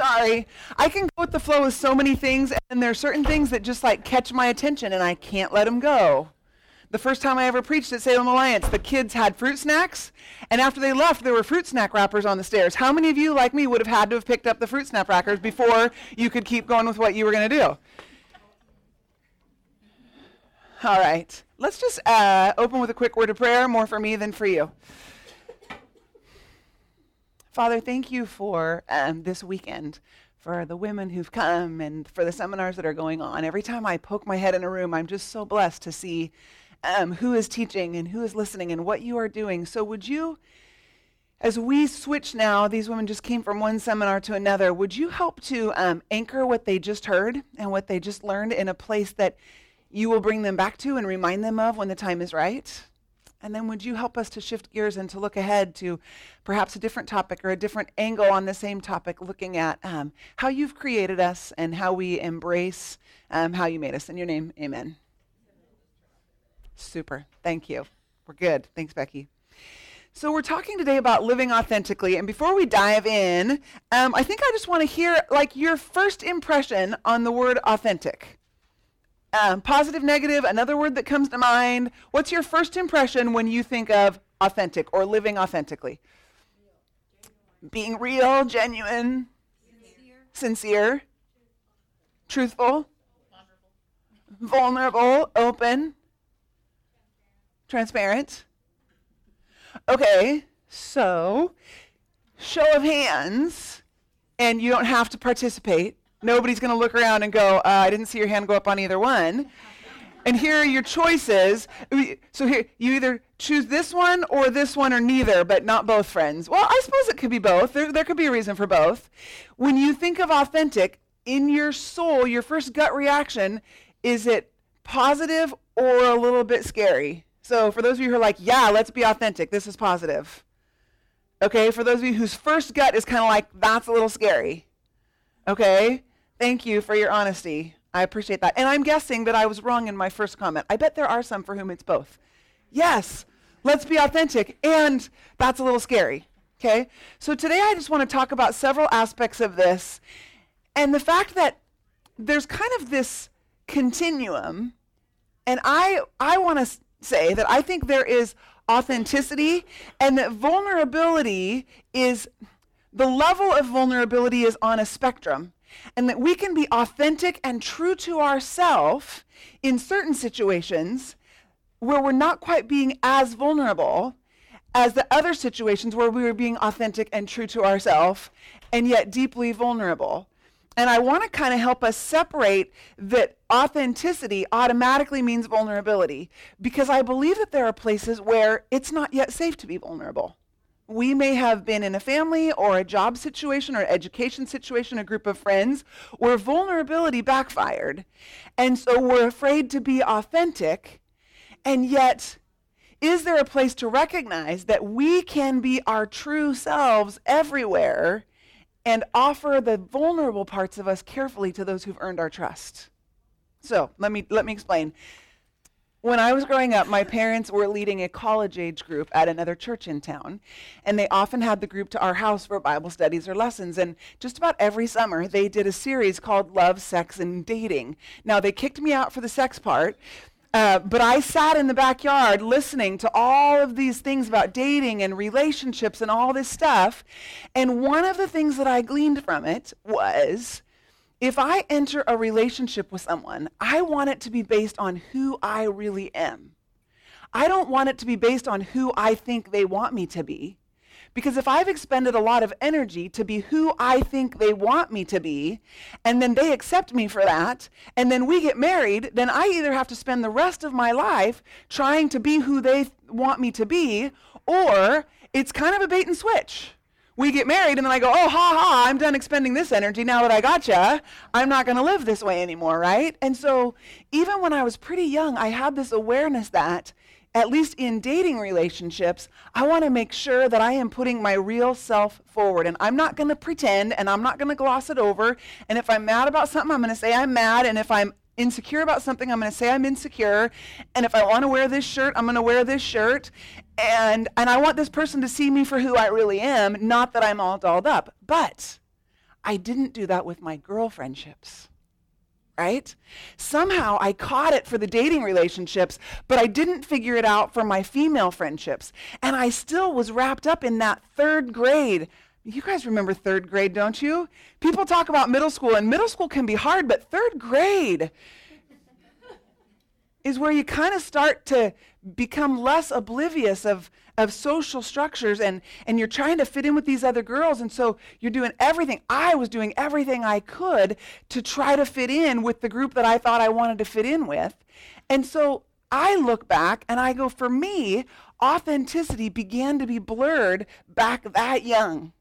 sorry. I can go with the flow with so many things, and there are certain things that just like catch my attention, and I can't let them go. The first time I ever preached at Salem Alliance, the kids had fruit snacks, and after they left, there were fruit snack wrappers on the stairs. How many of you, like me, would have had to have picked up the fruit snack wrappers before you could keep going with what you were going to do? All right. Let's just uh, open with a quick word of prayer, more for me than for you. Father, thank you for um, this weekend, for the women who've come, and for the seminars that are going on. Every time I poke my head in a room, I'm just so blessed to see um, who is teaching and who is listening and what you are doing. So, would you, as we switch now, these women just came from one seminar to another, would you help to um, anchor what they just heard and what they just learned in a place that you will bring them back to and remind them of when the time is right? And then would you help us to shift gears and to look ahead to perhaps a different topic or a different angle on the same topic, looking at um, how you've created us and how we embrace um, how you made us. In your name, amen. Super. Thank you. We're good. Thanks, Becky. So, we're talking today about living authentically. And before we dive in, um, I think I just want to hear like your first impression on the word authentic. Um, positive, negative, another word that comes to mind. What's your first impression when you think of authentic or living authentically? Real. Being real, genuine, sincere, sincere truthful, vulnerable. vulnerable, open, transparent. Okay, so show of hands, and you don't have to participate. Nobody's going to look around and go, uh, I didn't see your hand go up on either one. And here are your choices. So here, you either choose this one or this one or neither, but not both friends. Well, I suppose it could be both. There, there could be a reason for both. When you think of authentic, in your soul, your first gut reaction, is it positive or a little bit scary? So for those of you who are like, yeah, let's be authentic, this is positive. Okay, for those of you whose first gut is kind of like, that's a little scary. Okay, Thank you for your honesty. I appreciate that. And I'm guessing that I was wrong in my first comment. I bet there are some for whom it's both. Yes, let's be authentic. And that's a little scary. Okay? So today I just want to talk about several aspects of this and the fact that there's kind of this continuum. And I, I want to say that I think there is authenticity and that vulnerability is the level of vulnerability is on a spectrum and that we can be authentic and true to ourselves in certain situations where we're not quite being as vulnerable as the other situations where we were being authentic and true to ourselves and yet deeply vulnerable. And I want to kind of help us separate that authenticity automatically means vulnerability because I believe that there are places where it's not yet safe to be vulnerable we may have been in a family or a job situation or education situation, a group of friends, where vulnerability backfired. And so we're afraid to be authentic. And yet, is there a place to recognize that we can be our true selves everywhere and offer the vulnerable parts of us carefully to those who've earned our trust? So let me, let me explain. When I was growing up, my parents were leading a college age group at another church in town, and they often had the group to our house for Bible studies or lessons. And just about every summer, they did a series called Love, Sex, and Dating. Now, they kicked me out for the sex part, uh, but I sat in the backyard listening to all of these things about dating and relationships and all this stuff. And one of the things that I gleaned from it was if I enter a relationship with someone, I want it to be based on who I really am. I don't want it to be based on who I think they want me to be. Because if I've expended a lot of energy to be who I think they want me to be, and then they accept me for that, and then we get married, then I either have to spend the rest of my life trying to be who they th- want me to be, or it's kind of a bait and switch we get married and then I go, oh, ha ha, I'm done expending this energy now that I gotcha. I'm not going to live this way anymore, right? And so even when I was pretty young, I had this awareness that, at least in dating relationships, I want to make sure that I am putting my real self forward. And I'm not going to pretend and I'm not going to gloss it over. And if I'm mad about something, I'm going to say I'm mad. And if I'm insecure about something, I'm going to say I'm insecure. And if I want to wear this shirt, I'm going to wear this shirt. And, and I want this person to see me for who I really am, not that I'm all dolled up. But I didn't do that with my girl friendships. Right? Somehow I caught it for the dating relationships, but I didn't figure it out for my female friendships. And I still was wrapped up in that third grade. You guys remember third grade, don't you? People talk about middle school, and middle school can be hard, but third grade is where you kind of start to become less oblivious of, of social structures and, and you're trying to fit in with these other girls. And so you're doing everything. I was doing everything I could to try to fit in with the group that I thought I wanted to fit in with. And so I look back and I go, for me, authenticity began to be blurred back that young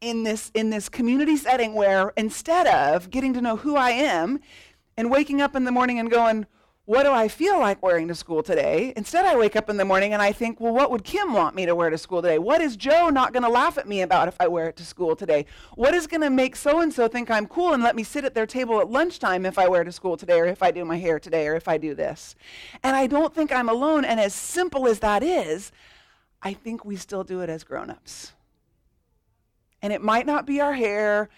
in this in this community setting where instead of getting to know who I am and waking up in the morning and going, what do I feel like wearing to school today? Instead, I wake up in the morning and I think, well, what would Kim want me to wear to school today? What is Joe not going to laugh at me about if I wear it to school today? What is going to make so and so think I'm cool and let me sit at their table at lunchtime if I wear to school today, or if I do my hair today, or if I do this? And I don't think I'm alone. And as simple as that is, I think we still do it as grown ups. And it might not be our hair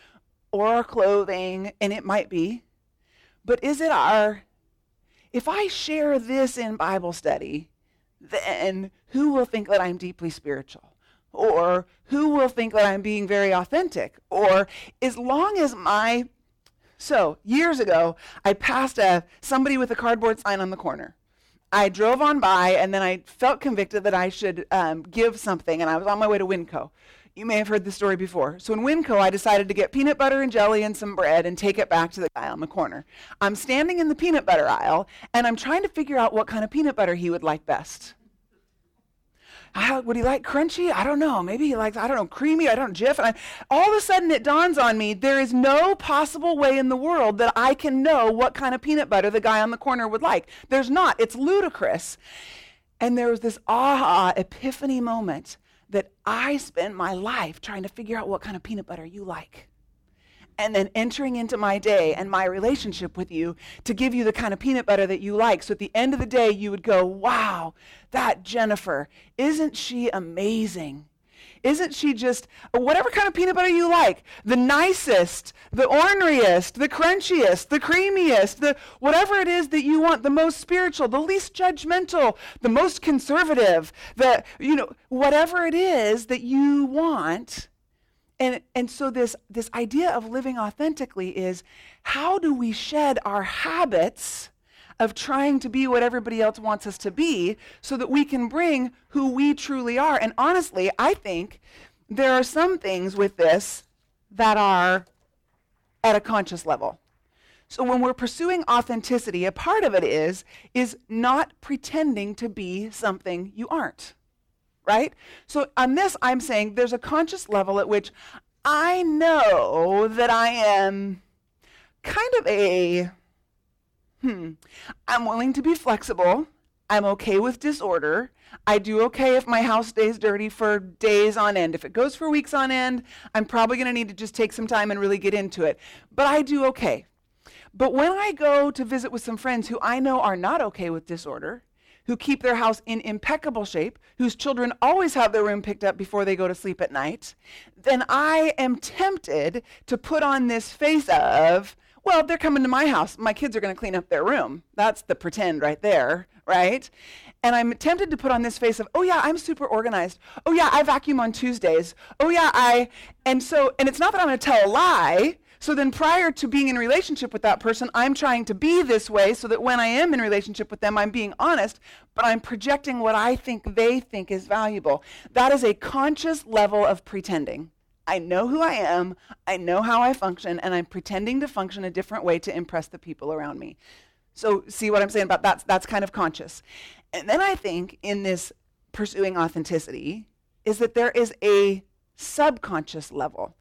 or our clothing, and it might be, but is it our if I share this in Bible study, then who will think that I'm deeply spiritual? Or who will think that I'm being very authentic? Or as long as my so years ago, I passed a somebody with a cardboard sign on the corner. I drove on by, and then I felt convicted that I should um, give something, and I was on my way to Winco. You may have heard this story before. So in Winco, I decided to get peanut butter and jelly and some bread and take it back to the guy on the corner. I'm standing in the peanut butter aisle and I'm trying to figure out what kind of peanut butter he would like best. How, would he like crunchy? I don't know. Maybe he likes, I don't know, creamy. I don't know, Jif. And I, all of a sudden it dawns on me there is no possible way in the world that I can know what kind of peanut butter the guy on the corner would like. There's not. It's ludicrous. And there was this aha epiphany moment that I spend my life trying to figure out what kind of peanut butter you like. And then entering into my day and my relationship with you to give you the kind of peanut butter that you like. So at the end of the day, you would go, wow, that Jennifer, isn't she amazing? Isn't she just whatever kind of peanut butter you like? The nicest, the orneriest, the crunchiest, the creamiest, the whatever it is that you want, the most spiritual, the least judgmental, the most conservative, the you know, whatever it is that you want. And and so this this idea of living authentically is how do we shed our habits? Of trying to be what everybody else wants us to be so that we can bring who we truly are. And honestly, I think there are some things with this that are at a conscious level. So when we're pursuing authenticity, a part of it is is not pretending to be something you aren't. Right? So on this I'm saying there's a conscious level at which I know that I am kind of a hmm, I'm willing to be flexible. I'm okay with disorder. I do okay if my house stays dirty for days on end. If it goes for weeks on end, I'm probably going to need to just take some time and really get into it. But I do okay. But when I go to visit with some friends who I know are not okay with disorder, who keep their house in impeccable shape, whose children always have their room picked up before they go to sleep at night, then I am tempted to put on this face of, well, they're coming to my house. My kids are going to clean up their room. That's the pretend right there, right? And I'm tempted to put on this face of, oh yeah, I'm super organized. Oh yeah, I vacuum on Tuesdays. Oh yeah, I, and so, and it's not that I'm going to tell a lie. So then prior to being in relationship with that person, I'm trying to be this way so that when I am in relationship with them, I'm being honest, but I'm projecting what I think they think is valuable. That is a conscious level of pretending. I know who I am, I know how I function, and I'm pretending to function a different way to impress the people around me. So, see what I'm saying about that's that's kind of conscious. And then I think in this pursuing authenticity is that there is a subconscious level.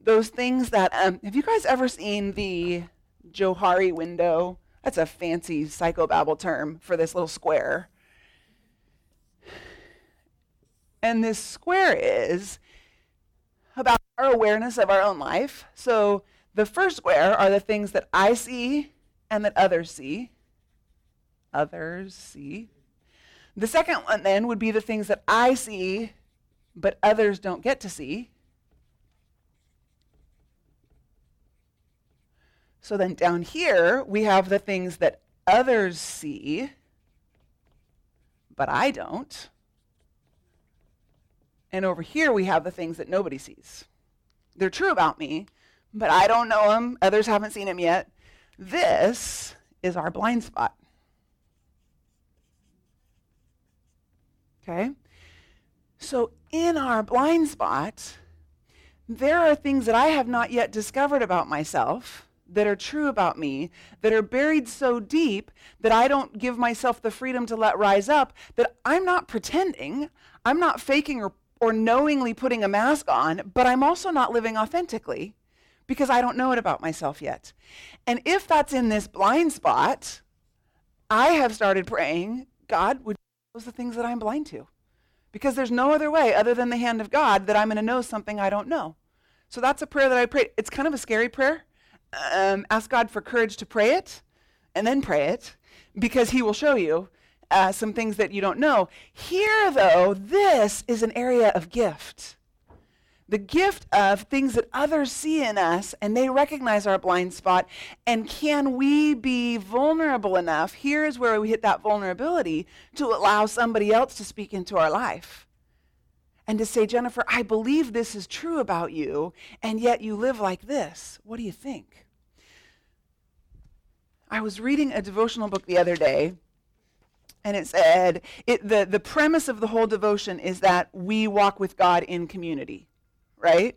Those things that um, have you guys ever seen the Johari window? That's a fancy psychobabble term for this little square. And this square is our awareness of our own life. So the first square are the things that I see and that others see. Others see. The second one then would be the things that I see but others don't get to see. So then down here, we have the things that others see, but I don't. And over here, we have the things that nobody sees. They're true about me, but I don't know them. Others haven't seen them yet. This is our blind spot. Okay? So, in our blind spot, there are things that I have not yet discovered about myself that are true about me, that are buried so deep that I don't give myself the freedom to let rise up, that I'm not pretending, I'm not faking or, or knowingly putting a mask on, but I'm also not living authentically because I don't know it about myself yet. And if that's in this blind spot, I have started praying, God, would you the things that I'm blind to? Because there's no other way other than the hand of God that I'm going to know something I don't know. So that's a prayer that I prayed. It's kind of a scary prayer. Um, ask God for courage to pray it and then pray it because He will show you uh, some things that you don't know. Here, though, this is an area of gift the gift of things that others see in us and they recognize our blind spot. And can we be vulnerable enough? Here is where we hit that vulnerability to allow somebody else to speak into our life and to say, Jennifer, I believe this is true about you, and yet you live like this. What do you think? I was reading a devotional book the other day and it said it, the, the premise of the whole devotion is that we walk with God in community right?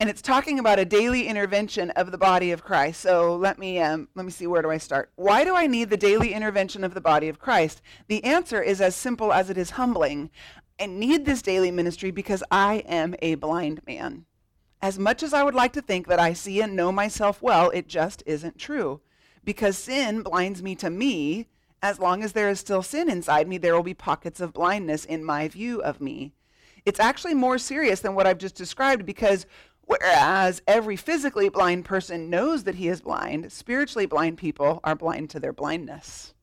And it's talking about a daily intervention of the body of Christ. So let me um, let me see where do I start? Why do I need the daily intervention of the body of Christ? The answer is as simple as it is humbling. I need this daily ministry because I am a blind man. As much as I would like to think that I see and know myself well, it just isn't true. Because sin blinds me to me. As long as there is still sin inside me, there will be pockets of blindness in my view of me. It's actually more serious than what I've just described because whereas every physically blind person knows that he is blind, spiritually blind people are blind to their blindness.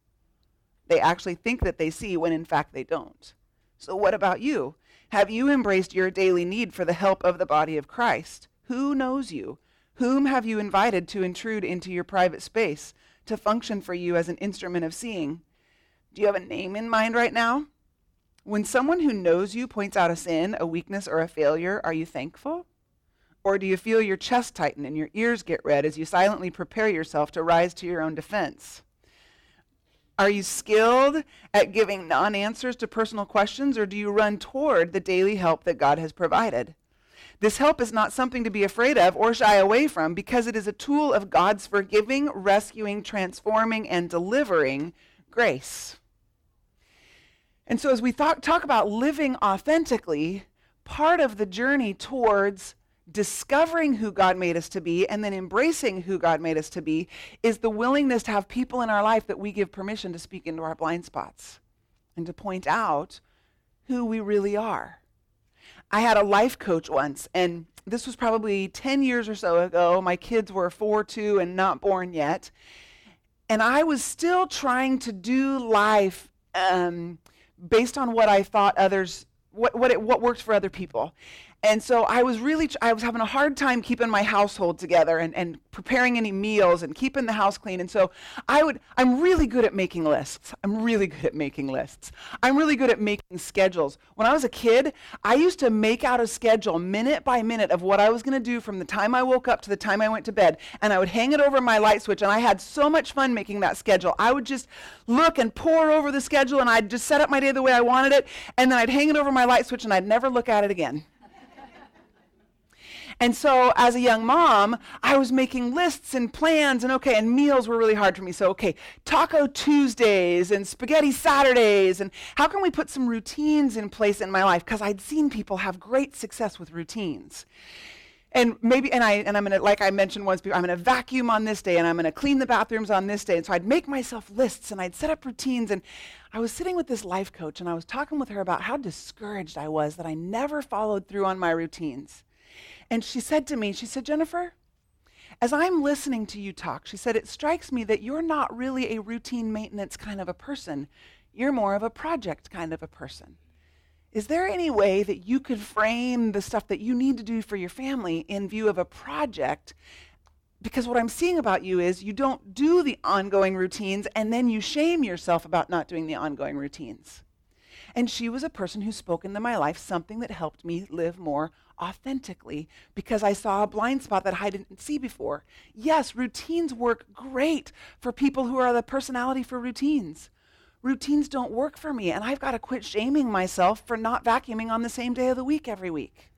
They actually think that they see when in fact they don't. So, what about you? Have you embraced your daily need for the help of the body of Christ? Who knows you? Whom have you invited to intrude into your private space to function for you as an instrument of seeing? Do you have a name in mind right now? When someone who knows you points out a sin, a weakness, or a failure, are you thankful? Or do you feel your chest tighten and your ears get red as you silently prepare yourself to rise to your own defense? Are you skilled at giving non answers to personal questions, or do you run toward the daily help that God has provided? This help is not something to be afraid of or shy away from because it is a tool of God's forgiving, rescuing, transforming, and delivering grace. And so, as we talk about living authentically, part of the journey towards discovering who God made us to be and then embracing who God made us to be is the willingness to have people in our life that we give permission to speak into our blind spots and to point out who we really are. I had a life coach once, and this was probably 10 years or so ago. My kids were four, two, and not born yet. And I was still trying to do life. Um, based on what I thought others what what it, what worked for other people. And so I was really, I was having a hard time keeping my household together and, and preparing any meals and keeping the house clean. And so I would, I'm really good at making lists. I'm really good at making lists. I'm really good at making schedules. When I was a kid, I used to make out a schedule minute by minute of what I was going to do from the time I woke up to the time I went to bed. And I would hang it over my light switch. And I had so much fun making that schedule. I would just look and pour over the schedule and I'd just set up my day the way I wanted it. And then I'd hang it over my light switch and I'd never look at it again. And so as a young mom, I was making lists and plans and okay, and meals were really hard for me. So okay, taco Tuesdays and spaghetti Saturdays and how can we put some routines in place in my life because I'd seen people have great success with routines. And maybe and I and I'm gonna like I mentioned once before, I'm gonna vacuum on this day and I'm gonna clean the bathrooms on this day. And so I'd make myself lists and I'd set up routines and I was sitting with this life coach and I was talking with her about how discouraged I was that I never followed through on my routines. And she said to me, she said, Jennifer, as I'm listening to you talk, she said, it strikes me that you're not really a routine maintenance kind of a person. You're more of a project kind of a person. Is there any way that you could frame the stuff that you need to do for your family in view of a project Because what I'm seeing about you is you don't do the ongoing routines and then you shame yourself about not doing the ongoing routines. And she was a person who spoke into my life something that helped me live more authentically because I saw a blind spot that I didn't see before. Yes, routines work great for people who are the personality for routines. Routines don't work for me, and I've got to quit shaming myself for not vacuuming on the same day of the week every week.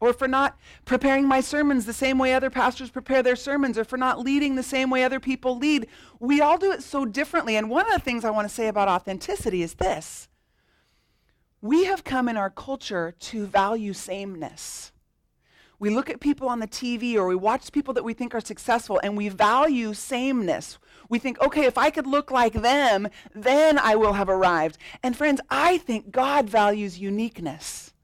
Or for not preparing my sermons the same way other pastors prepare their sermons, or for not leading the same way other people lead. We all do it so differently. And one of the things I want to say about authenticity is this we have come in our culture to value sameness. We look at people on the TV or we watch people that we think are successful and we value sameness. We think, okay, if I could look like them, then I will have arrived. And friends, I think God values uniqueness.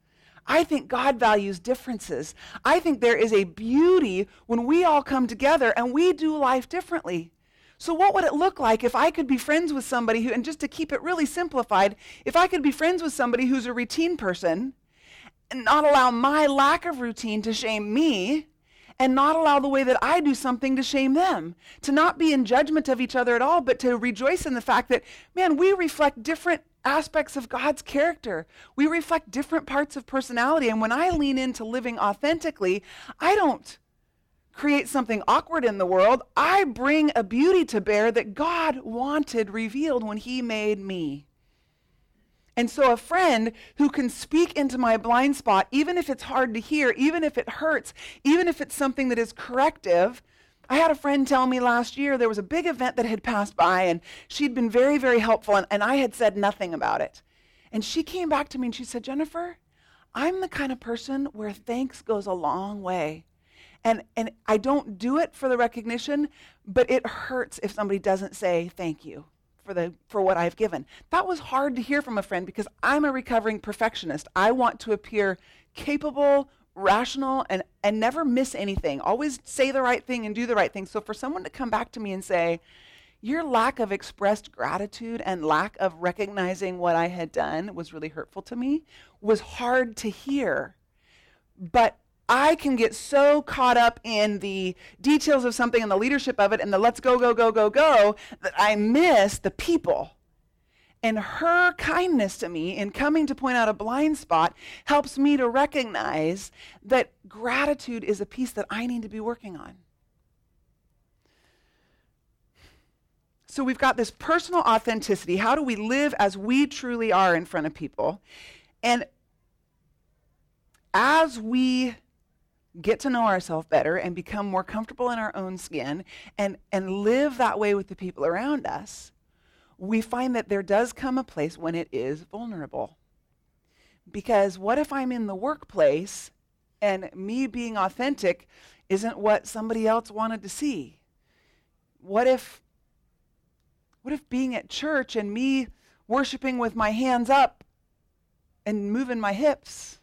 I think God values differences. I think there is a beauty when we all come together and we do life differently. So, what would it look like if I could be friends with somebody who, and just to keep it really simplified, if I could be friends with somebody who's a routine person and not allow my lack of routine to shame me and not allow the way that I do something to shame them, to not be in judgment of each other at all, but to rejoice in the fact that, man, we reflect different aspects of God's character. We reflect different parts of personality. And when I lean into living authentically, I don't create something awkward in the world. I bring a beauty to bear that God wanted revealed when He made me. And so, a friend who can speak into my blind spot, even if it's hard to hear, even if it hurts, even if it's something that is corrective. I had a friend tell me last year there was a big event that had passed by, and she'd been very, very helpful, and, and I had said nothing about it. And she came back to me and she said, Jennifer, I'm the kind of person where thanks goes a long way. And, and I don't do it for the recognition, but it hurts if somebody doesn't say thank you for, the, for what I've given. That was hard to hear from a friend because I'm a recovering perfectionist. I want to appear capable, rational, and, and never miss anything. Always say the right thing and do the right thing. So for someone to come back to me and say, your lack of expressed gratitude and lack of recognizing what I had done was really hurtful to me was hard to hear. But I can get so caught up in the details of something and the leadership of it and the let's go, go, go, go, go that I miss the people. And her kindness to me in coming to point out a blind spot helps me to recognize that gratitude is a piece that I need to be working on. So we've got this personal authenticity. How do we live as we truly are in front of people? And as we get to know ourselves better and become more comfortable in our own skin and, and live that way with the people around us, we find that there does come a place when it is vulnerable. Because what if I'm in the workplace and me being authentic isn't what somebody else wanted to see? What if what if being at church and me worshiping with my hands up and moving my hips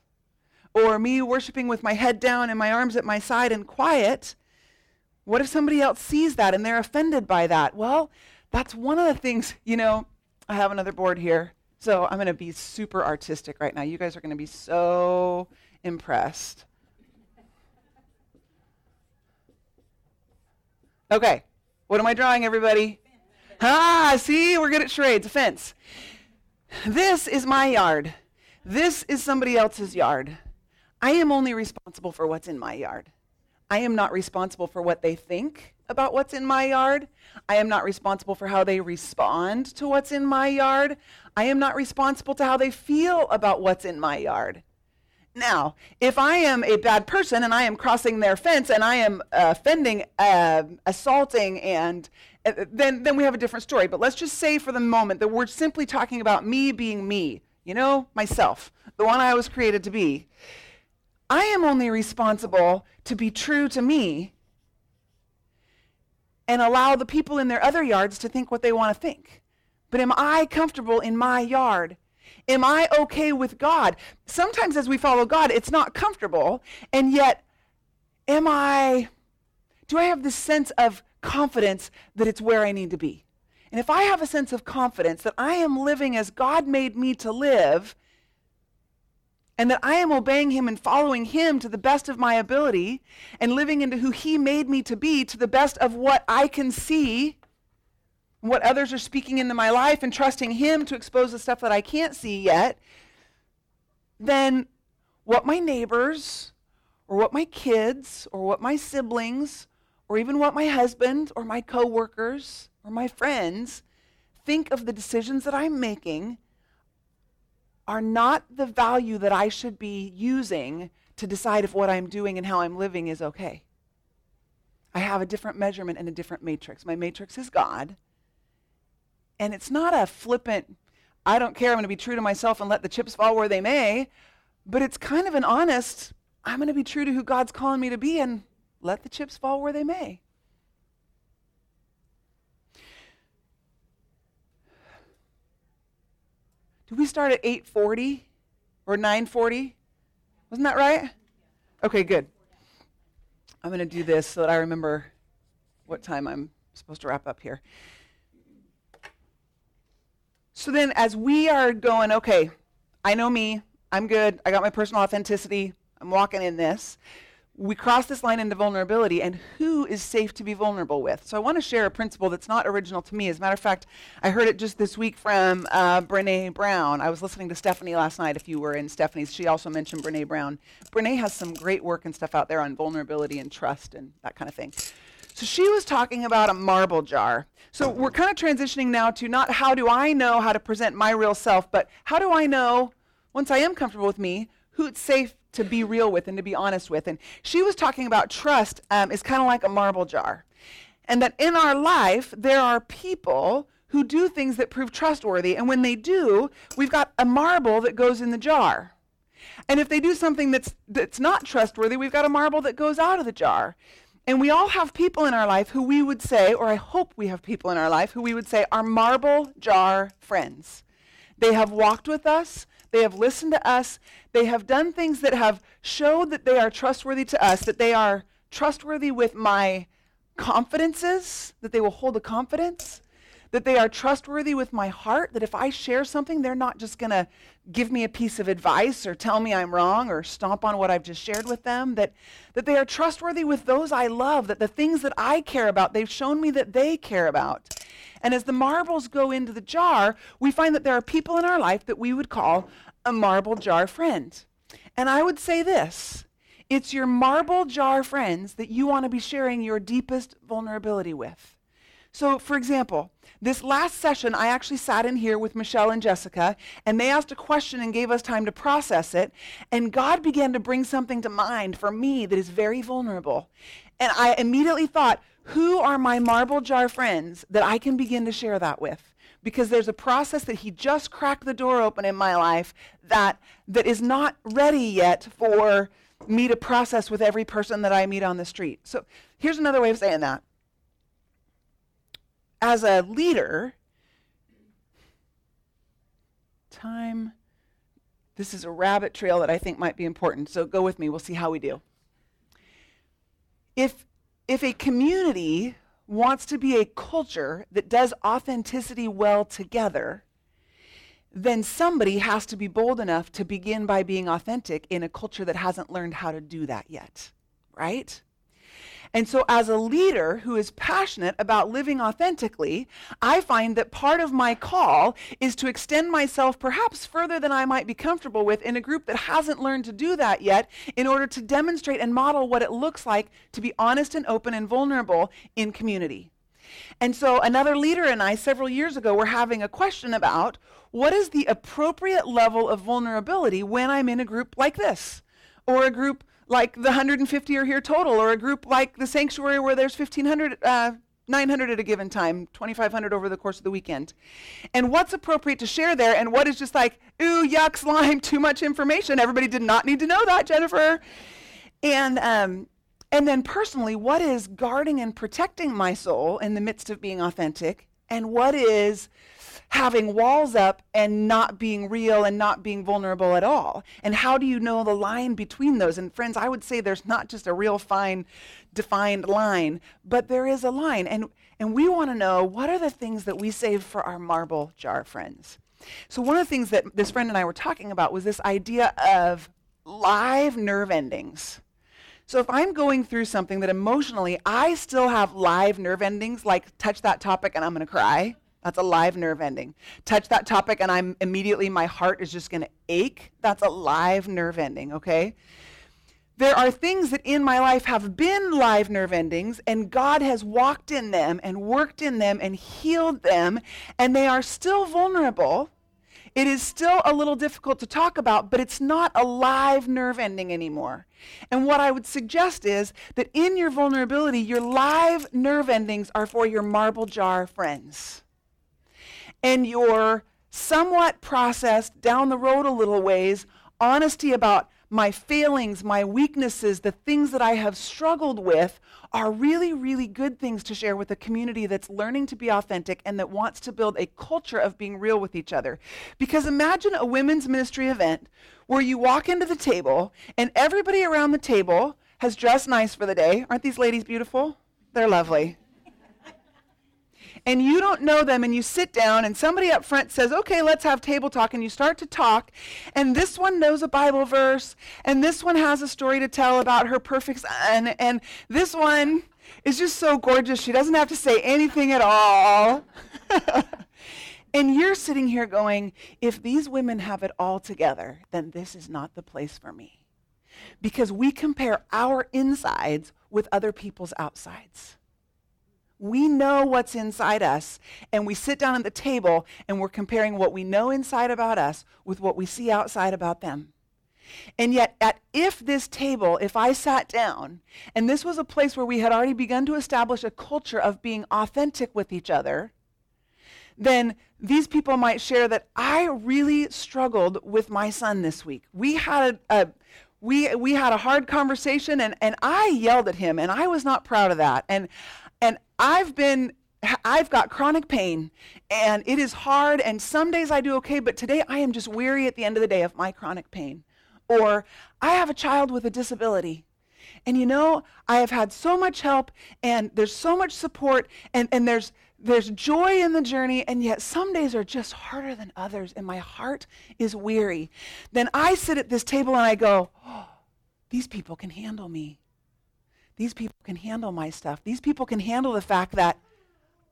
or me worshiping with my head down and my arms at my side and quiet, what if somebody else sees that and they're offended by that? Well, that's one of the things, you know, I have another board here. So I'm going to be super artistic right now. You guys are going to be so impressed. Okay, what am I drawing, everybody? Ah, see, we're good at charades. A fence. This is my yard. This is somebody else's yard. I am only responsible for what's in my yard. I am not responsible for what they think about what's in my yard. I am not responsible for how they respond to what's in my yard. I am not responsible to how they feel about what's in my yard. Now, if I am a bad person and I am crossing their fence and I am uh, offending, uh, assaulting, and uh, then, then we have a different story. But let's just say for the moment that we're simply talking about me being me, you know, myself, the one I was created to be. I am only responsible to be true to me and allow the people in their other yards to think what they want to think. But am I comfortable in my yard? Am I okay with God? Sometimes as we follow God, it's not comfortable, and yet, am I, do I have this sense of confidence that it's where I need to be? And if I have a sense of confidence that I am living as God made me to live, and that I am obeying Him and following Him to the best of my ability and living into who He made me to be to the best of what I can see, what others are speaking into my life, and trusting Him to expose the stuff that I can't see yet, then what my neighbors or what my kids or what my siblings or even what my husband or my coworkers or my friends think of the decisions that I'm making are not the value that I should be using to decide if what I'm doing and how I'm living is okay. I have a different measurement and a different matrix. My matrix is God. And it's not a flippant, I don't care, I'm going to be true to myself and let the chips fall where they may, but it's kind of an honest, I'm going to be true to who God's calling me to be and let the chips fall where they may. Did we start at 8:40 or 9:40? Wasn't that right? Okay, good. I'm going to do this so that I remember what time I'm supposed to wrap up here. So then as we are going, okay, I know me, I'm good, I got my personal authenticity, I'm walking in this we cross this line into vulnerability and who is safe to be vulnerable with. So I want to share a principle that's not original to me. As a matter of fact, I heard it just this week from uh, Brene Brown. I was listening to Stephanie last night. If you were in Stephanie's, she also mentioned Brene Brown. Brene has some great work and stuff out there on vulnerability and trust and that kind of thing. So she was talking about a marble jar. So we're kind of transitioning now to not how do I know how to present my real self, but how do I know, once I am comfortable with me, who it's safe to be real with and to be honest with. And she was talking about trust um, is kind of like a marble jar. And that in our life, there are people who do things that prove trustworthy. And when they do, we've got a marble that goes in the jar. And if they do something that's, that's not trustworthy, we've got a marble that goes out of the jar. And we all have people in our life who we would say, or I hope we have people in our life who we would say are marble jar friends. They have walked with us, they have listened to us. They have done things that have showed that they are trustworthy to us, that they are trustworthy with my confidences, that they will hold a confidence, that they are trustworthy with my heart, that if I share something, they're not just going to give me a piece of advice or tell me I'm wrong or stomp on what I've just shared with them, that, that they are trustworthy with those I love, that the things that I care about, they've shown me that they care about. And as the marbles go into the jar, we find that there are people in our life that we would call a marble jar friend. And I would say this it's your marble jar friends that you want to be sharing your deepest vulnerability with. So, for example, this last session, I actually sat in here with Michelle and Jessica, and they asked a question and gave us time to process it. And God began to bring something to mind for me that is very vulnerable. And I immediately thought, who are my marble jar friends that I can begin to share that with? Because there's a process that he just cracked the door open in my life that, that is not ready yet for me to process with every person that I meet on the street. So here's another way of saying that. As a leader, time, this is a rabbit trail that I think might be important. So go with me, we'll see how we do. If if a community wants to be a culture that does authenticity well together, then somebody has to be bold enough to begin by being authentic in a culture that hasn't learned how to do that yet, right? And so, as a leader who is passionate about living authentically, I find that part of my call is to extend myself perhaps further than I might be comfortable with in a group that hasn't learned to do that yet in order to demonstrate and model what it looks like to be honest and open and vulnerable in community. And so, another leader and I, several years ago, were having a question about what is the appropriate level of vulnerability when I'm in a group like this or a group like the 150 are here total, or a group like the sanctuary where there's 1,500, uh, 900 at a given time, 2,500 over the course of the weekend. And what's appropriate to share there, and what is just like, ooh, yuck, slime, too much information. Everybody did not need to know that, Jennifer. And, um, and then personally, what is guarding and protecting my soul in the midst of being authentic? And what is having walls up and not being real and not being vulnerable at all? And how do you know the line between those? And friends, I would say there's not just a real fine defined line, but there is a line. And, and we want to know what are the things that we save for our marble jar friends? So, one of the things that this friend and I were talking about was this idea of live nerve endings. So, if I'm going through something that emotionally I still have live nerve endings, like touch that topic and I'm going to cry, that's a live nerve ending. Touch that topic and I'm immediately, my heart is just going to ache, that's a live nerve ending, okay? There are things that in my life have been live nerve endings, and God has walked in them and worked in them and healed them, and they are still vulnerable. It is still a little difficult to talk about, but it's not a live nerve ending anymore. And what I would suggest is that in your vulnerability, your live nerve endings are for your marble jar friends. And your somewhat processed, down the road a little ways, honesty about my failings, my weaknesses, the things that I have struggled with are really, really good things to share with a community that's learning to be authentic and that wants to build a culture of being real with each other. Because imagine a women's ministry event where you walk into the table and everybody around the table has dressed nice for the day. Aren't these ladies beautiful? They're lovely and you don't know them and you sit down and somebody up front says, okay, let's have table talk. And you start to talk. And this one knows a Bible verse. And this one has a story to tell about her perfect son. And this one is just so gorgeous. She doesn't have to say anything at all. and you're sitting here going, if these women have it all together, then this is not the place for me. Because we compare our insides with other people's outsides. We know what's inside us, and we sit down at the table and we're comparing what we know inside about us with what we see outside about them. And yet, at if this table, if I sat down, and this was a place where we had already begun to establish a culture of being authentic with each other, then these people might share that I really struggled with my son this week. We had a, a we, we had a hard conversation, and, and I yelled at him, and I was not proud of that. And and I've been I've got chronic pain and it is hard and some days I do okay, but today I am just weary at the end of the day of my chronic pain. Or I have a child with a disability. And you know, I have had so much help and there's so much support and, and there's there's joy in the journey, and yet some days are just harder than others, and my heart is weary. Then I sit at this table and I go, oh, these people can handle me these people can handle my stuff. These people can handle the fact that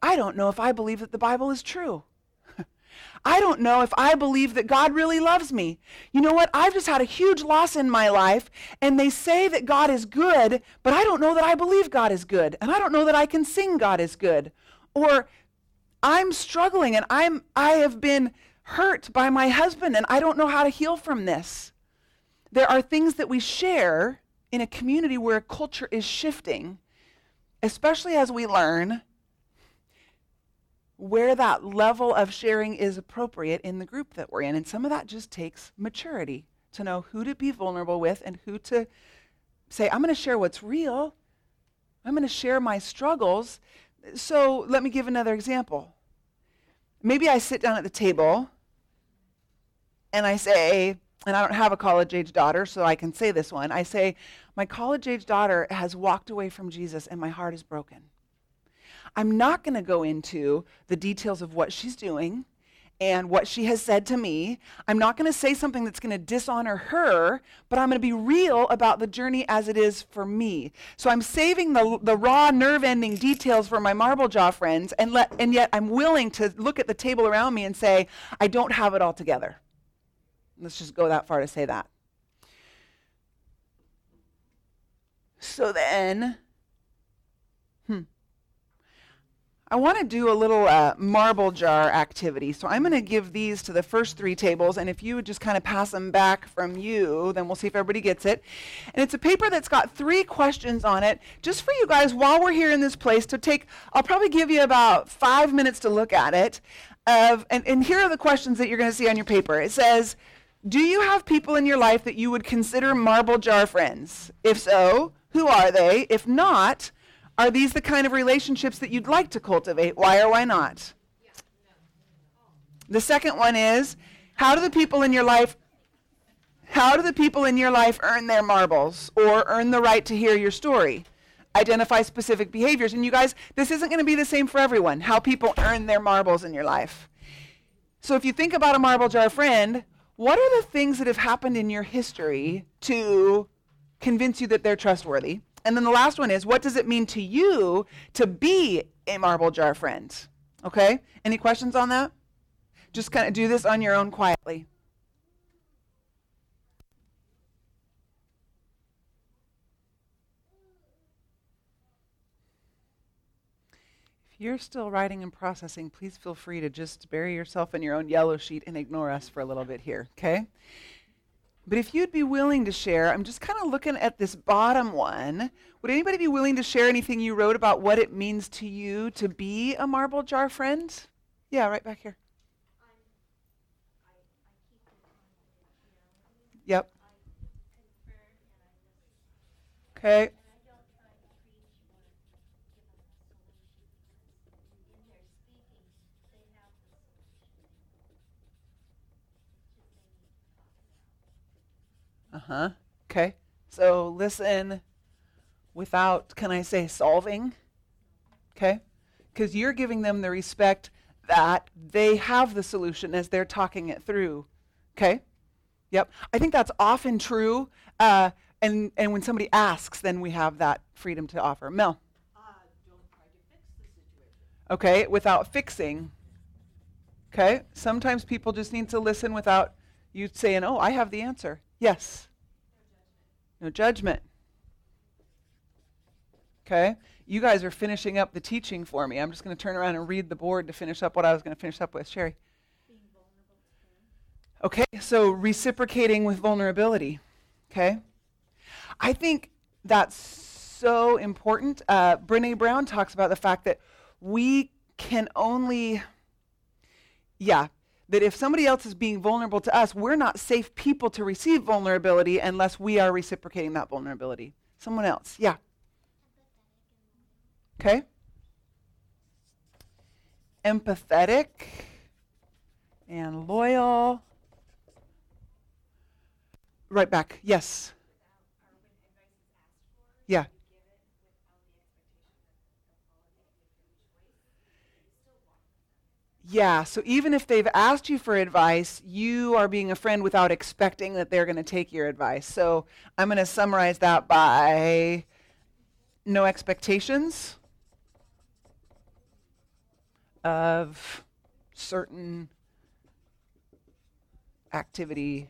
I don't know if I believe that the Bible is true. I don't know if I believe that God really loves me. You know what? I've just had a huge loss in my life, and they say that God is good, but I don't know that I believe God is good, and I don't know that I can sing God is good. Or I'm struggling and I'm I have been hurt by my husband and I don't know how to heal from this. There are things that we share in a community where a culture is shifting, especially as we learn where that level of sharing is appropriate in the group that we're in. And some of that just takes maturity to know who to be vulnerable with and who to say, I'm going to share what's real. I'm going to share my struggles. So let me give another example. Maybe I sit down at the table and I say, and I don't have a college age daughter, so I can say this one. I say, My college age daughter has walked away from Jesus, and my heart is broken. I'm not going to go into the details of what she's doing and what she has said to me. I'm not going to say something that's going to dishonor her, but I'm going to be real about the journey as it is for me. So I'm saving the, the raw nerve ending details for my marble jar friends, and, let, and yet I'm willing to look at the table around me and say, I don't have it all together. Let's just go that far to say that. So then, hmm, I want to do a little uh, marble jar activity. So I'm going to give these to the first three tables, and if you would just kind of pass them back from you, then we'll see if everybody gets it. And it's a paper that's got three questions on it, just for you guys while we're here in this place to take, I'll probably give you about five minutes to look at it. Of, and, and here are the questions that you're going to see on your paper. It says, do you have people in your life that you would consider marble jar friends? If so, who are they? If not, are these the kind of relationships that you'd like to cultivate? Why or why not? The second one is how do the people in your life how do the people in your life earn their marbles or earn the right to hear your story? Identify specific behaviors. And you guys, this isn't going to be the same for everyone, how people earn their marbles in your life. So if you think about a marble jar friend, what are the things that have happened in your history to convince you that they're trustworthy? And then the last one is what does it mean to you to be a marble jar friend? Okay? Any questions on that? Just kind of do this on your own quietly. You're still writing and processing, please feel free to just bury yourself in your own yellow sheet and ignore us for a little bit here, okay? But if you'd be willing to share, I'm just kind of looking at this bottom one. Would anybody be willing to share anything you wrote about what it means to you to be a marble jar friend? Yeah, right back here. Yep. Okay. Uh huh. Okay. So listen without, can I say, solving? Okay. Because you're giving them the respect that they have the solution as they're talking it through. Okay. Yep. I think that's often true. Uh, and, and when somebody asks, then we have that freedom to offer. Mel. Uh, don't try to fix the situation. Okay. Without fixing. Okay. Sometimes people just need to listen without you saying, oh, I have the answer. Yes. No judgment. Okay? You guys are finishing up the teaching for me. I'm just going to turn around and read the board to finish up what I was going to finish up with. Sherry. Okay, so reciprocating with vulnerability. Okay? I think that's so important. Uh, Brene Brown talks about the fact that we can only, yeah, that if somebody else is being vulnerable to us, we're not safe people to receive vulnerability unless we are reciprocating that vulnerability. Someone else, yeah. Okay. Empathetic and loyal. Right back, yes. Yeah. Yeah, so even if they've asked you for advice, you are being a friend without expecting that they're going to take your advice. So I'm going to summarize that by no expectations of certain activity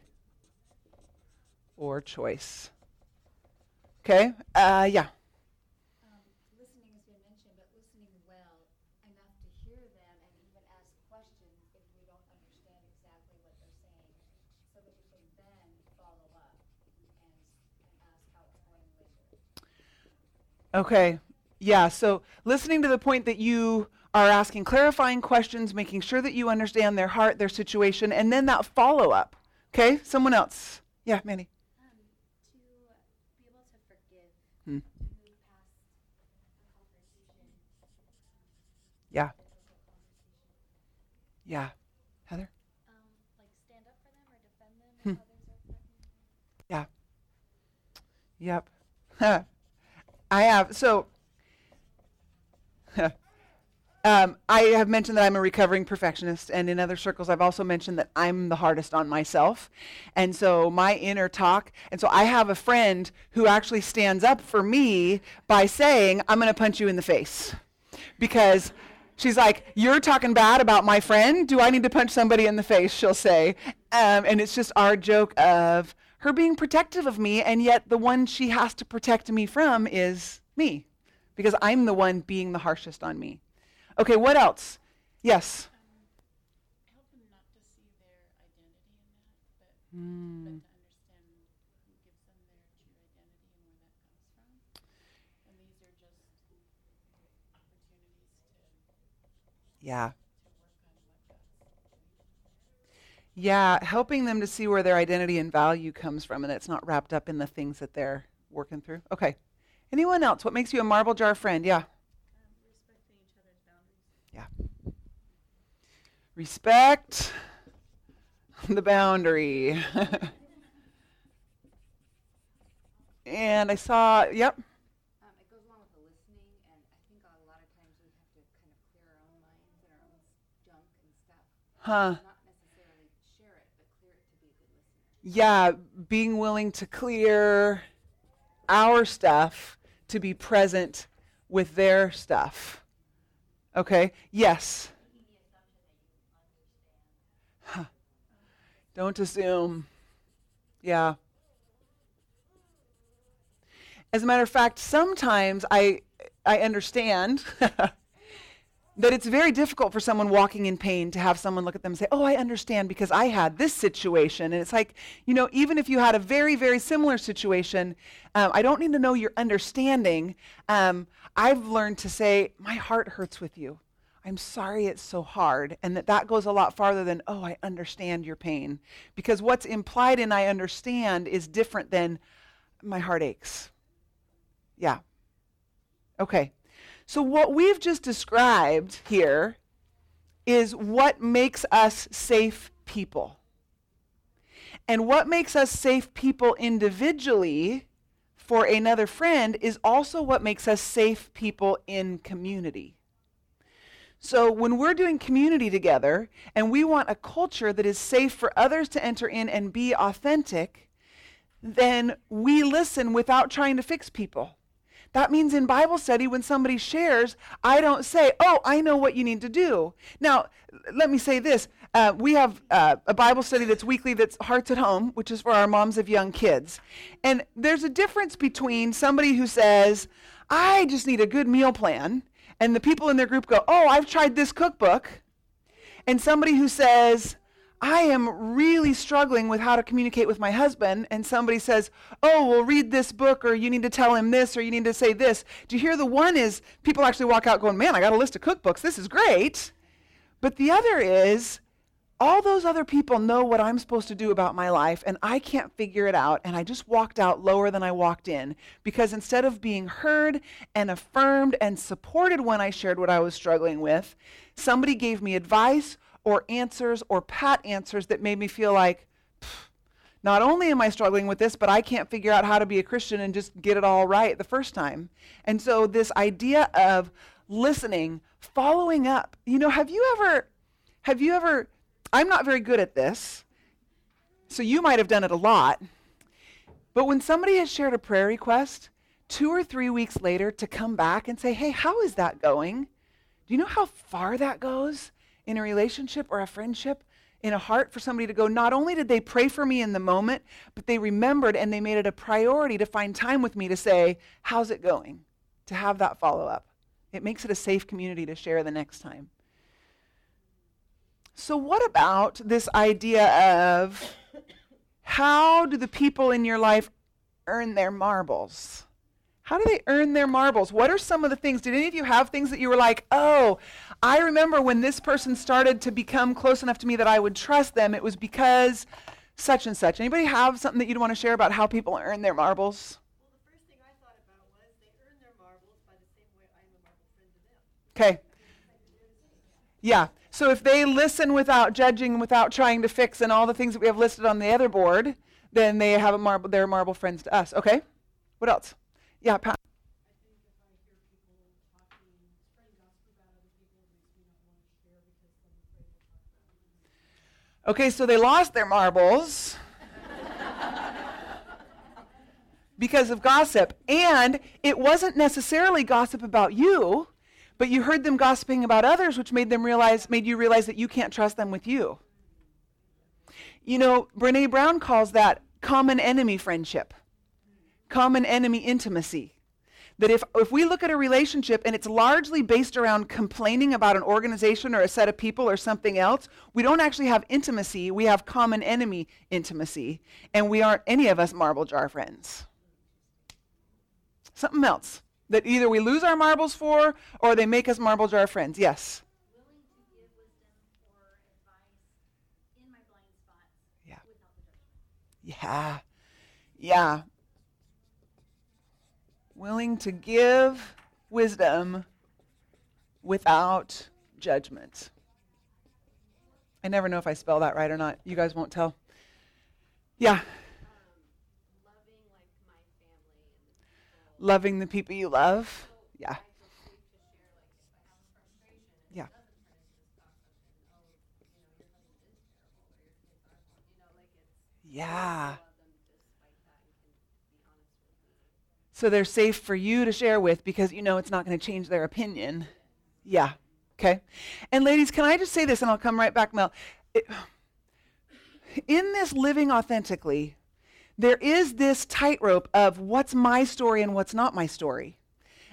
or choice. Okay? Uh, yeah. Okay. Yeah. So listening to the point that you are asking clarifying questions, making sure that you understand their heart, their situation, and then that follow up. Okay. Someone else. Yeah, Manny. Um, to be able to forgive, Hmm. move past a conversation. Yeah. a difficult conversation. Yeah. Heather. Um, like stand up for them or defend them Hmm. if others are threatening them. Yep. I have. So, um, I have mentioned that I'm a recovering perfectionist, and in other circles, I've also mentioned that I'm the hardest on myself. And so, my inner talk, and so I have a friend who actually stands up for me by saying, I'm going to punch you in the face. Because she's like, You're talking bad about my friend? Do I need to punch somebody in the face? She'll say. Um, and it's just our joke of, her being protective of me, and yet the one she has to protect me from is me, because I'm the one being the harshest on me. Okay, what else? Yes. help them not to see their identity in that, but, Mm, but to understand who gives them their true identity and where that comes from. And these are just opportunities to, yeah. to work on what that's. Yeah, helping them to see where their identity and value comes from and it's not wrapped up in the things that they're working through. Okay. Anyone else? What makes you a marble jar friend? Yeah. Um, respecting each other's boundaries. Yeah. Respect the boundary. and I saw, yep. Um, it goes along with the listening, and I think a lot of times we have to kind of clear our own minds and our own junk and stuff. Huh. Yeah, being willing to clear our stuff to be present with their stuff. Okay? Yes. Don't assume. Yeah. As a matter of fact, sometimes I I understand that it's very difficult for someone walking in pain to have someone look at them and say, Oh, I understand because I had this situation. And it's like, you know, even if you had a very, very similar situation, um, I don't need to know your understanding. Um, I've learned to say, My heart hurts with you. I'm sorry it's so hard. And that that goes a lot farther than, Oh, I understand your pain. Because what's implied in I understand is different than my heart aches. Yeah. Okay. So, what we've just described here is what makes us safe people. And what makes us safe people individually for another friend is also what makes us safe people in community. So, when we're doing community together and we want a culture that is safe for others to enter in and be authentic, then we listen without trying to fix people. That means in Bible study, when somebody shares, I don't say, Oh, I know what you need to do. Now, let me say this. Uh, we have uh, a Bible study that's weekly that's Hearts at Home, which is for our moms of young kids. And there's a difference between somebody who says, I just need a good meal plan, and the people in their group go, Oh, I've tried this cookbook, and somebody who says, I am really struggling with how to communicate with my husband, and somebody says, Oh, well, read this book, or you need to tell him this, or you need to say this. Do you hear the one is people actually walk out going, Man, I got a list of cookbooks. This is great. But the other is, all those other people know what I'm supposed to do about my life, and I can't figure it out. And I just walked out lower than I walked in because instead of being heard and affirmed and supported when I shared what I was struggling with, somebody gave me advice or answers or pat answers that made me feel like, not only am I struggling with this, but I can't figure out how to be a Christian and just get it all right the first time. And so, this idea of listening, following up, you know, have you ever, have you ever, I'm not very good at this, so you might have done it a lot, but when somebody has shared a prayer request, two or three weeks later to come back and say, hey, how is that going? Do you know how far that goes? In a relationship or a friendship, in a heart for somebody to go, not only did they pray for me in the moment, but they remembered and they made it a priority to find time with me to say, How's it going? To have that follow up. It makes it a safe community to share the next time. So, what about this idea of how do the people in your life earn their marbles? How do they earn their marbles? What are some of the things? Did any of you have things that you were like, oh, I remember when this person started to become close enough to me that I would trust them, it was because such and such. Anybody have something that you'd want to share about how people earn their marbles? Their. Okay. Yeah. So if they listen without judging, without trying to fix, and all the things that we have listed on the other board, then they have a marble. They're marble friends to us. Okay. What else? Yeah, Pat. Okay, so they lost their marbles because of gossip. And it wasn't necessarily gossip about you, but you heard them gossiping about others, which made them realize made you realize that you can't trust them with you. You know, Brene Brown calls that common enemy friendship common enemy intimacy. That if, if we look at a relationship and it's largely based around complaining about an organization or a set of people or something else, we don't actually have intimacy. We have common enemy intimacy. And we aren't any of us marble jar friends. Something else that either we lose our marbles for or they make us marble jar friends. Yes? Yeah. to give wisdom or advice in my blind spots Yeah. without the judgment. Yeah. Yeah. Willing to give wisdom without judgment. I never know if I spell that right or not. You guys won't tell. Yeah. loving the people. You love. Yeah. Yeah. it So they're safe for you to share with because you know it's not going to change their opinion. Yeah. Okay. And ladies, can I just say this and I'll come right back, Mel? It- in this living authentically, there is this tightrope of what's my story and what's not my story.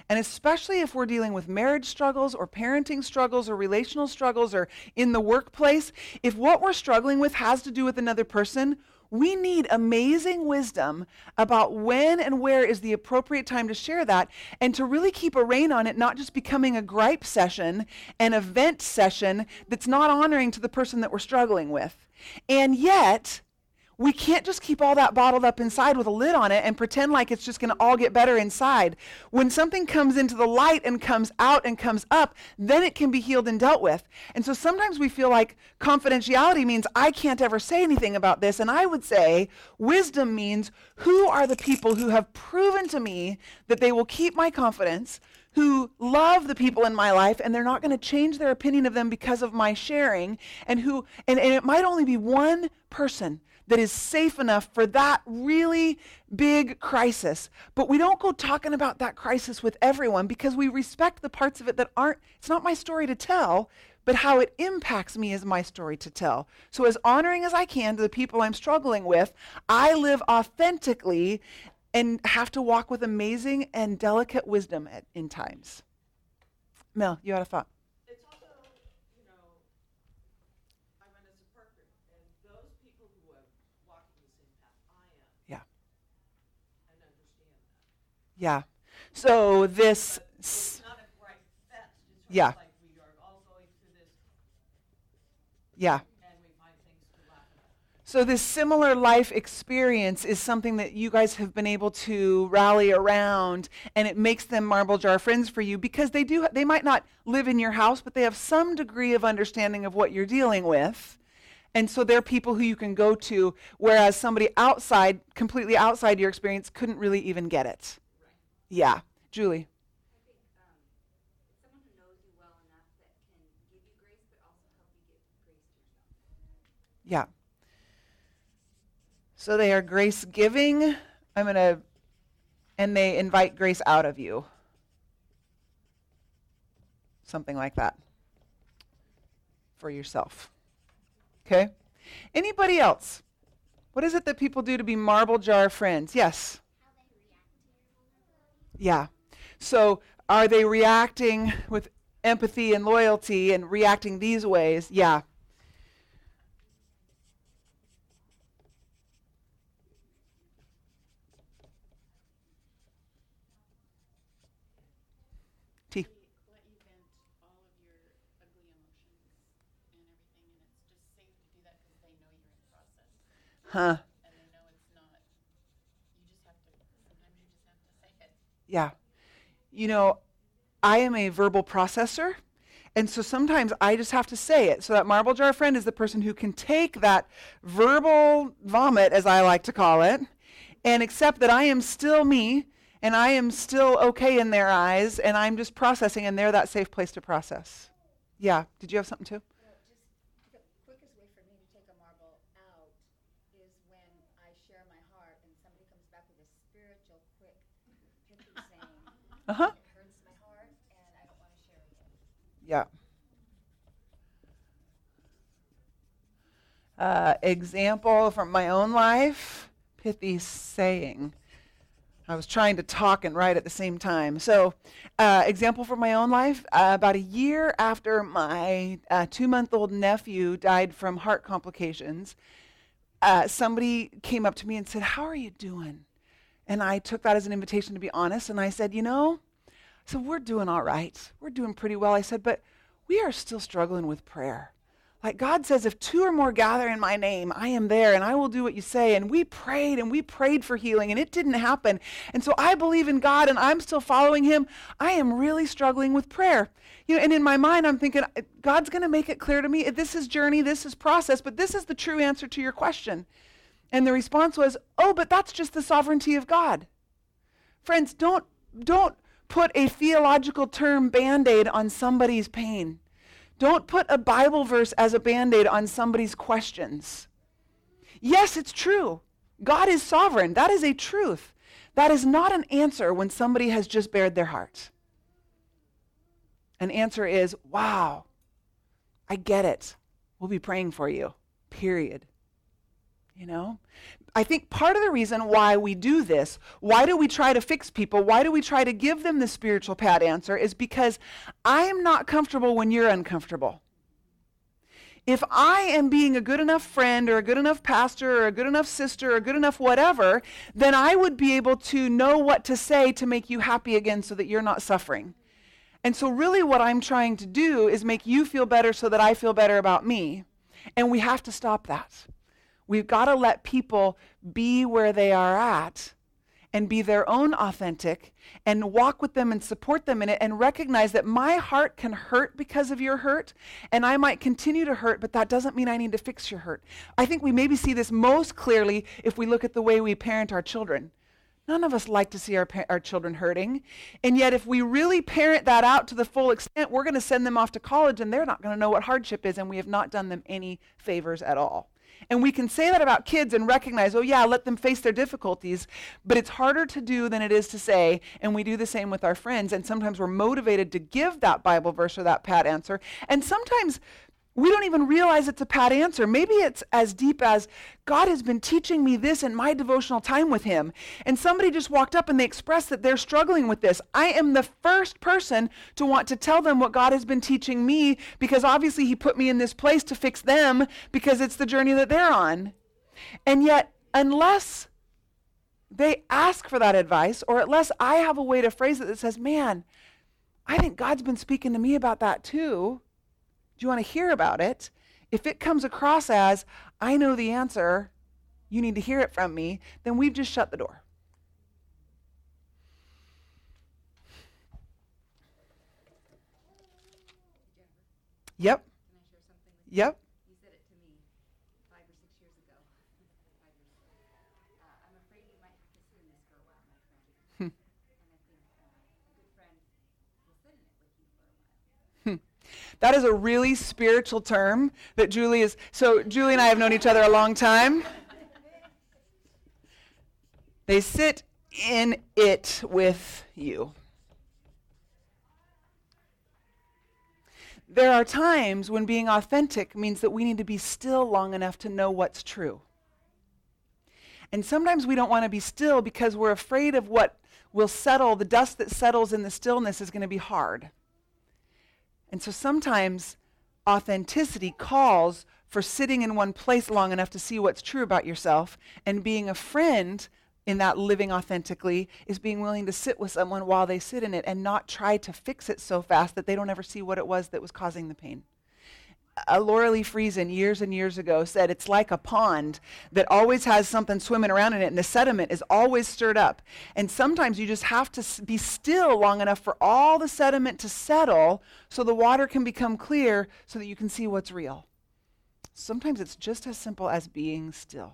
And especially if we're dealing with marriage struggles or parenting struggles or relational struggles or in the workplace, if what we're struggling with has to do with another person, we need amazing wisdom about when and where is the appropriate time to share that and to really keep a rein on it, not just becoming a gripe session, an event session that's not honoring to the person that we're struggling with. And yet, we can't just keep all that bottled up inside with a lid on it and pretend like it's just going to all get better inside. When something comes into the light and comes out and comes up, then it can be healed and dealt with. And so sometimes we feel like confidentiality means I can't ever say anything about this. And I would say wisdom means who are the people who have proven to me that they will keep my confidence, who love the people in my life and they're not going to change their opinion of them because of my sharing and who and, and it might only be one person that is safe enough for that really big crisis but we don't go talking about that crisis with everyone because we respect the parts of it that aren't it's not my story to tell but how it impacts me is my story to tell. So, as honoring as I can to the people I'm struggling with, I live authentically and have to walk with amazing and delicate wisdom at, in times. Mel, you had a thought. It's also, you know, I'm Vanessa Parker, and those people who are walking the same path I am Yeah. and understand that. Yeah. So, this. It's not a bright fence, it's sort Yeah. of like we are all going through this Yeah. and we find things to laugh about. So, this similar life experience is something that you guys have been able to rally around, and it makes them marble jar friends for you because they do. They might not live in your house, but they have some degree of understanding of what you're dealing with, and so they're people who you can go to. Whereas somebody outside, completely outside your experience, couldn't really even get it. Yeah, Julie. I think um, someone who knows you well enough that can give you grace, but also help you give grace to yourself. Yeah. So they are grace giving. I'm going to, and they invite grace out of you. Something like that for yourself. Okay? Anybody else? What is it that people do to be marble jar friends? Yes. Yeah. So are they reacting with empathy and loyalty and reacting these ways? Yeah. T. let Yeah. You know, I am a verbal processor. And so sometimes I just have to say it. So that marble jar friend is the person who can take that verbal vomit, as I like to call it, and accept that I am still me and I am still okay in their eyes and I'm just processing and they're that safe place to process. Yeah. Did you have something too? Well, just the quickest way for me to take a marble out is when I share my heart and somebody comes back with a spiritual, quick, pithy saying, Uh huh. it hurts my heart and I don't want to share it. Yeah. Uh, example from my own life pithy saying. I was trying to talk and write at the same time. So, uh, example from my own life uh, about a year after my uh, two month old nephew died from heart complications, uh, somebody came up to me and said, How are you doing? And I took that as an invitation to be honest. And I said, You know, so we're doing all right. We're doing pretty well. I said, but we are still struggling with prayer. Like God says, if two or more gather in my name, I am there and I will do what you say. And we prayed and we prayed for healing and it didn't happen. And so I believe in God and I'm still following him. I am really struggling with prayer. You know, and in my mind, I'm thinking, God's going to make it clear to me. This is journey, this is process, but this is the true answer to your question. And the response was, oh, but that's just the sovereignty of God. Friends, don't, don't put a theological term band aid on somebody's pain. Don't put a Bible verse as a band aid on somebody's questions. Yes, it's true. God is sovereign. That is a truth. That is not an answer when somebody has just bared their heart. An answer is, wow, I get it. We'll be praying for you, period. You know? I think part of the reason why we do this, why do we try to fix people, why do we try to give them the spiritual pat answer, is because I am not comfortable when you're uncomfortable. If I am being a good enough friend or a good enough pastor or a good enough sister or good enough whatever, then I would be able to know what to say to make you happy again so that you're not suffering. And so, really, what I'm trying to do is make you feel better so that I feel better about me. And we have to stop that. We've got to let people be where they are at and be their own authentic and walk with them and support them in it and recognize that my heart can hurt because of your hurt and I might continue to hurt, but that doesn't mean I need to fix your hurt. I think we maybe see this most clearly if we look at the way we parent our children. None of us like to see our, pa- our children hurting. And yet, if we really parent that out to the full extent, we're going to send them off to college and they're not going to know what hardship is, and we have not done them any favors at all. And we can say that about kids and recognize, oh, yeah, let them face their difficulties. But it's harder to do than it is to say. And we do the same with our friends. And sometimes we're motivated to give that Bible verse or that pat answer. And sometimes we don't even realize it's a pat answer. Maybe it's as deep as God has been teaching me this in my devotional time with Him. And somebody just walked up and they expressed that they're struggling with this. I am the first person to want to tell them what God has been teaching me because obviously He put me in this place to fix them because it's the journey that they're on. And yet, unless they ask for that advice, or unless I have a way to phrase it that says, man, I think God's been speaking to me about that too do you want to hear about it? If it comes across as, I know the answer, you need to hear it from me, then we've just shut the door. Yep. Yep. You said it to me five or six years ago. five years ago. Uh, I'm afraid you might have to sit in this for a while, my friend. and I think uh, a good friend will sit in it with you for a while. That is a really spiritual term that Julie is. So, Julie and I have known each other a long time. They sit in it with you. There are times when being authentic means that we need to be still long enough to know what's true. And sometimes we don't want to be still because we're afraid of what will settle. The dust that settles in the stillness is going to be hard. And so sometimes authenticity calls for sitting in one place long enough to see what's true about yourself. And being a friend in that living authentically is being willing to sit with someone while they sit in it and not try to fix it so fast that they don't ever see what it was that was causing the pain. Uh, Laura Lee Friesen years and years ago said it's like a pond that always has something swimming around in it, and the sediment is always stirred up. And sometimes you just have to s- be still long enough for all the sediment to settle so the water can become clear so that you can see what's real. Sometimes it's just as simple as being still.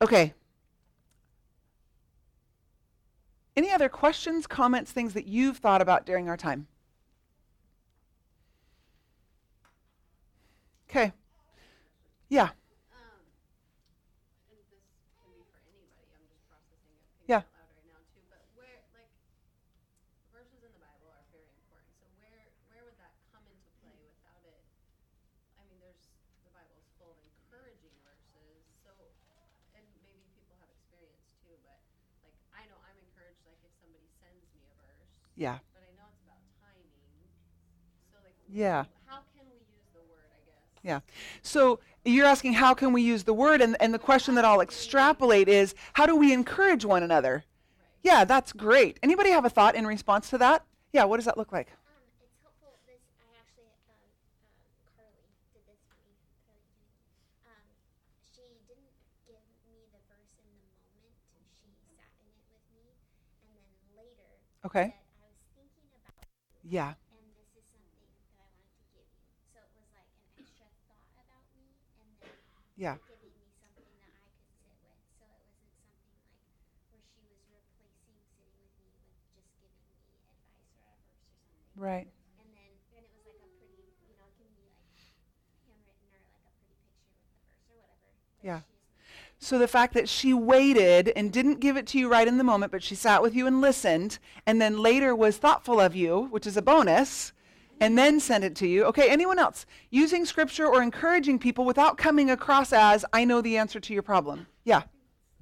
Okay. Any other questions, comments, things that you've thought about during our time? Okay. Yeah. Um, and this can be for anybody, I'm just processing it thinking Yeah. out loud right now too, but where, like, verses in the Bible are very important, so where, where would that come into play without it? I mean, there's, the Bible's full of encouraging verses, so, and maybe people have experience too, but, like, I know I'm encouraged, like, if somebody sends me a verse, Yeah. but I know it's about timing, so like, Yeah. how can we use the word, I guess? Yeah. So you're asking how can we use the word and and the question that I'll extrapolate is how do we encourage one another? Yeah, that's great. Anybody have a thought in response to that? Yeah, what does that look like? Um, it's helpful. This I actually um, um, Carly did this for me. Carly Kennedy. Um, she didn't give me the verse in the moment. She sat in it with me, and then later Okay. Yeah. And this is something that I wanted to give you. So it was like an extra thought about me and then yeah. giving me something that I could sit with. So it wasn't something like where she was replacing sitting with me with just giving me advice or advice or something. Right. Yeah. So the fact that she waited and didn't give it to you right in the moment, but she sat with you and listened, and then later was thoughtful of you, which is a bonus, and then sent it to you. Okay, anyone else? Using scripture or encouraging people without coming across as, I know the answer to your problem. Yeah.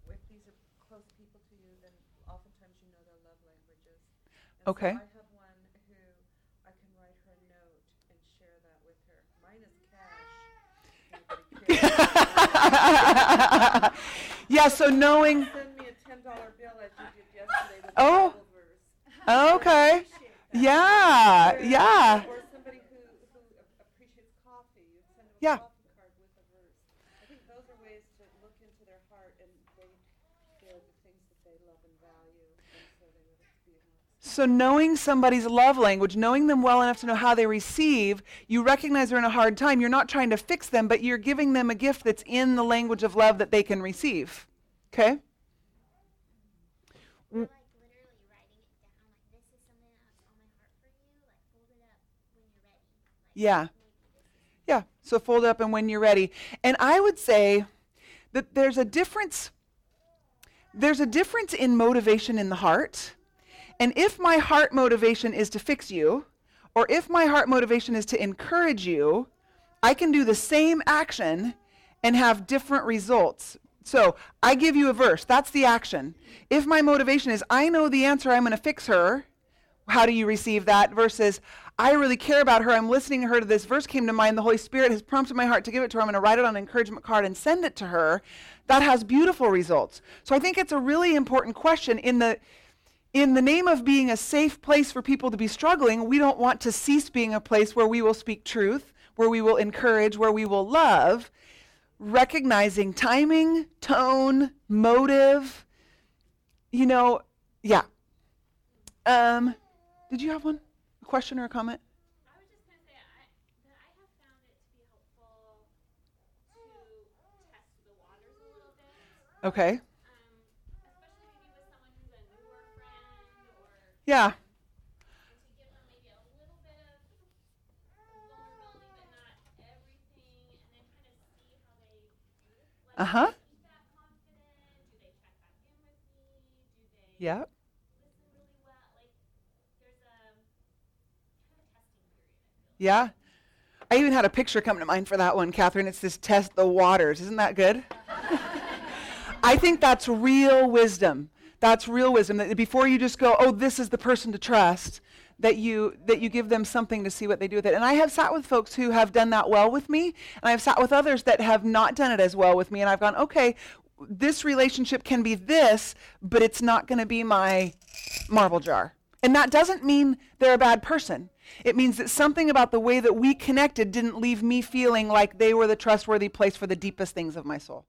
If these are close people to you, then oftentimes you know their love languages. And so Okay. I have one who I can write her a note and share that with her. Mine is cash. if anybody cares. yeah, so knowing. Send me a ten dollar bill as you did yesterday with Oh. a Bible verse. Okay. Appreciate that. Yeah, Or- yeah. Or somebody who, who a- appreciates coffee, you send them a Yeah. coffee card with a verse. I think those are ways to look into their heart and they, they're the things that they love and value, and so they would be honest. So, knowing somebody's love language, knowing them well enough to know how they receive, you recognize they're in a hard time. You're not trying to fix them, but you're giving them a gift that's in the language of love that they can receive. Okay? Like literally writing it down, like this is something that's on my heart for you. Like hold it up when you're ready. Like, Yeah. maybe this is Yeah. So, fold up and when you're ready. And I would say that there's a difference. There's a difference in motivation in the heart. And if my heart motivation is to fix you, or if my heart motivation is to encourage you, I can do the same action and have different results. So I give you a verse, that's the action. If my motivation is, I know the answer, I'm going to fix her, how do you receive that? Versus, I really care about her, I'm listening to her, this verse came to mind, the Holy Spirit has prompted my heart to give it to her, I'm going to write it on an encouragement card and send it to her. That has beautiful results. So I think it's a really important question in the in the name of being a safe place for people to be struggling, we don't want to cease being a place where we will speak truth, where we will encourage, where we will love, recognizing timing, tone, motive. You know, yeah. Um, did you have one? A question or a comment? I was just gonna say I that I have found it to be helpful to test the waters a little bit. Okay. Um, especially maybe with someone who's a newer friend or Yeah. Do they Yeah. Yeah. I even had a picture come to mind for that one, Catherine. It's this test the waters. Isn't that good? I think that's real wisdom. That's real wisdom. That before you just go, oh, this is the person to trust, that you that you give them something to see what they do with it. And I have sat with folks who have done that well with me, and I've sat with others that have not done it as well with me, and I've gone, okay, this relationship can be this, but it's not going to be my marble jar. And that doesn't mean they're a bad person. It means that something about the way that we connected didn't leave me feeling like they were the trustworthy place for the deepest things of my soul.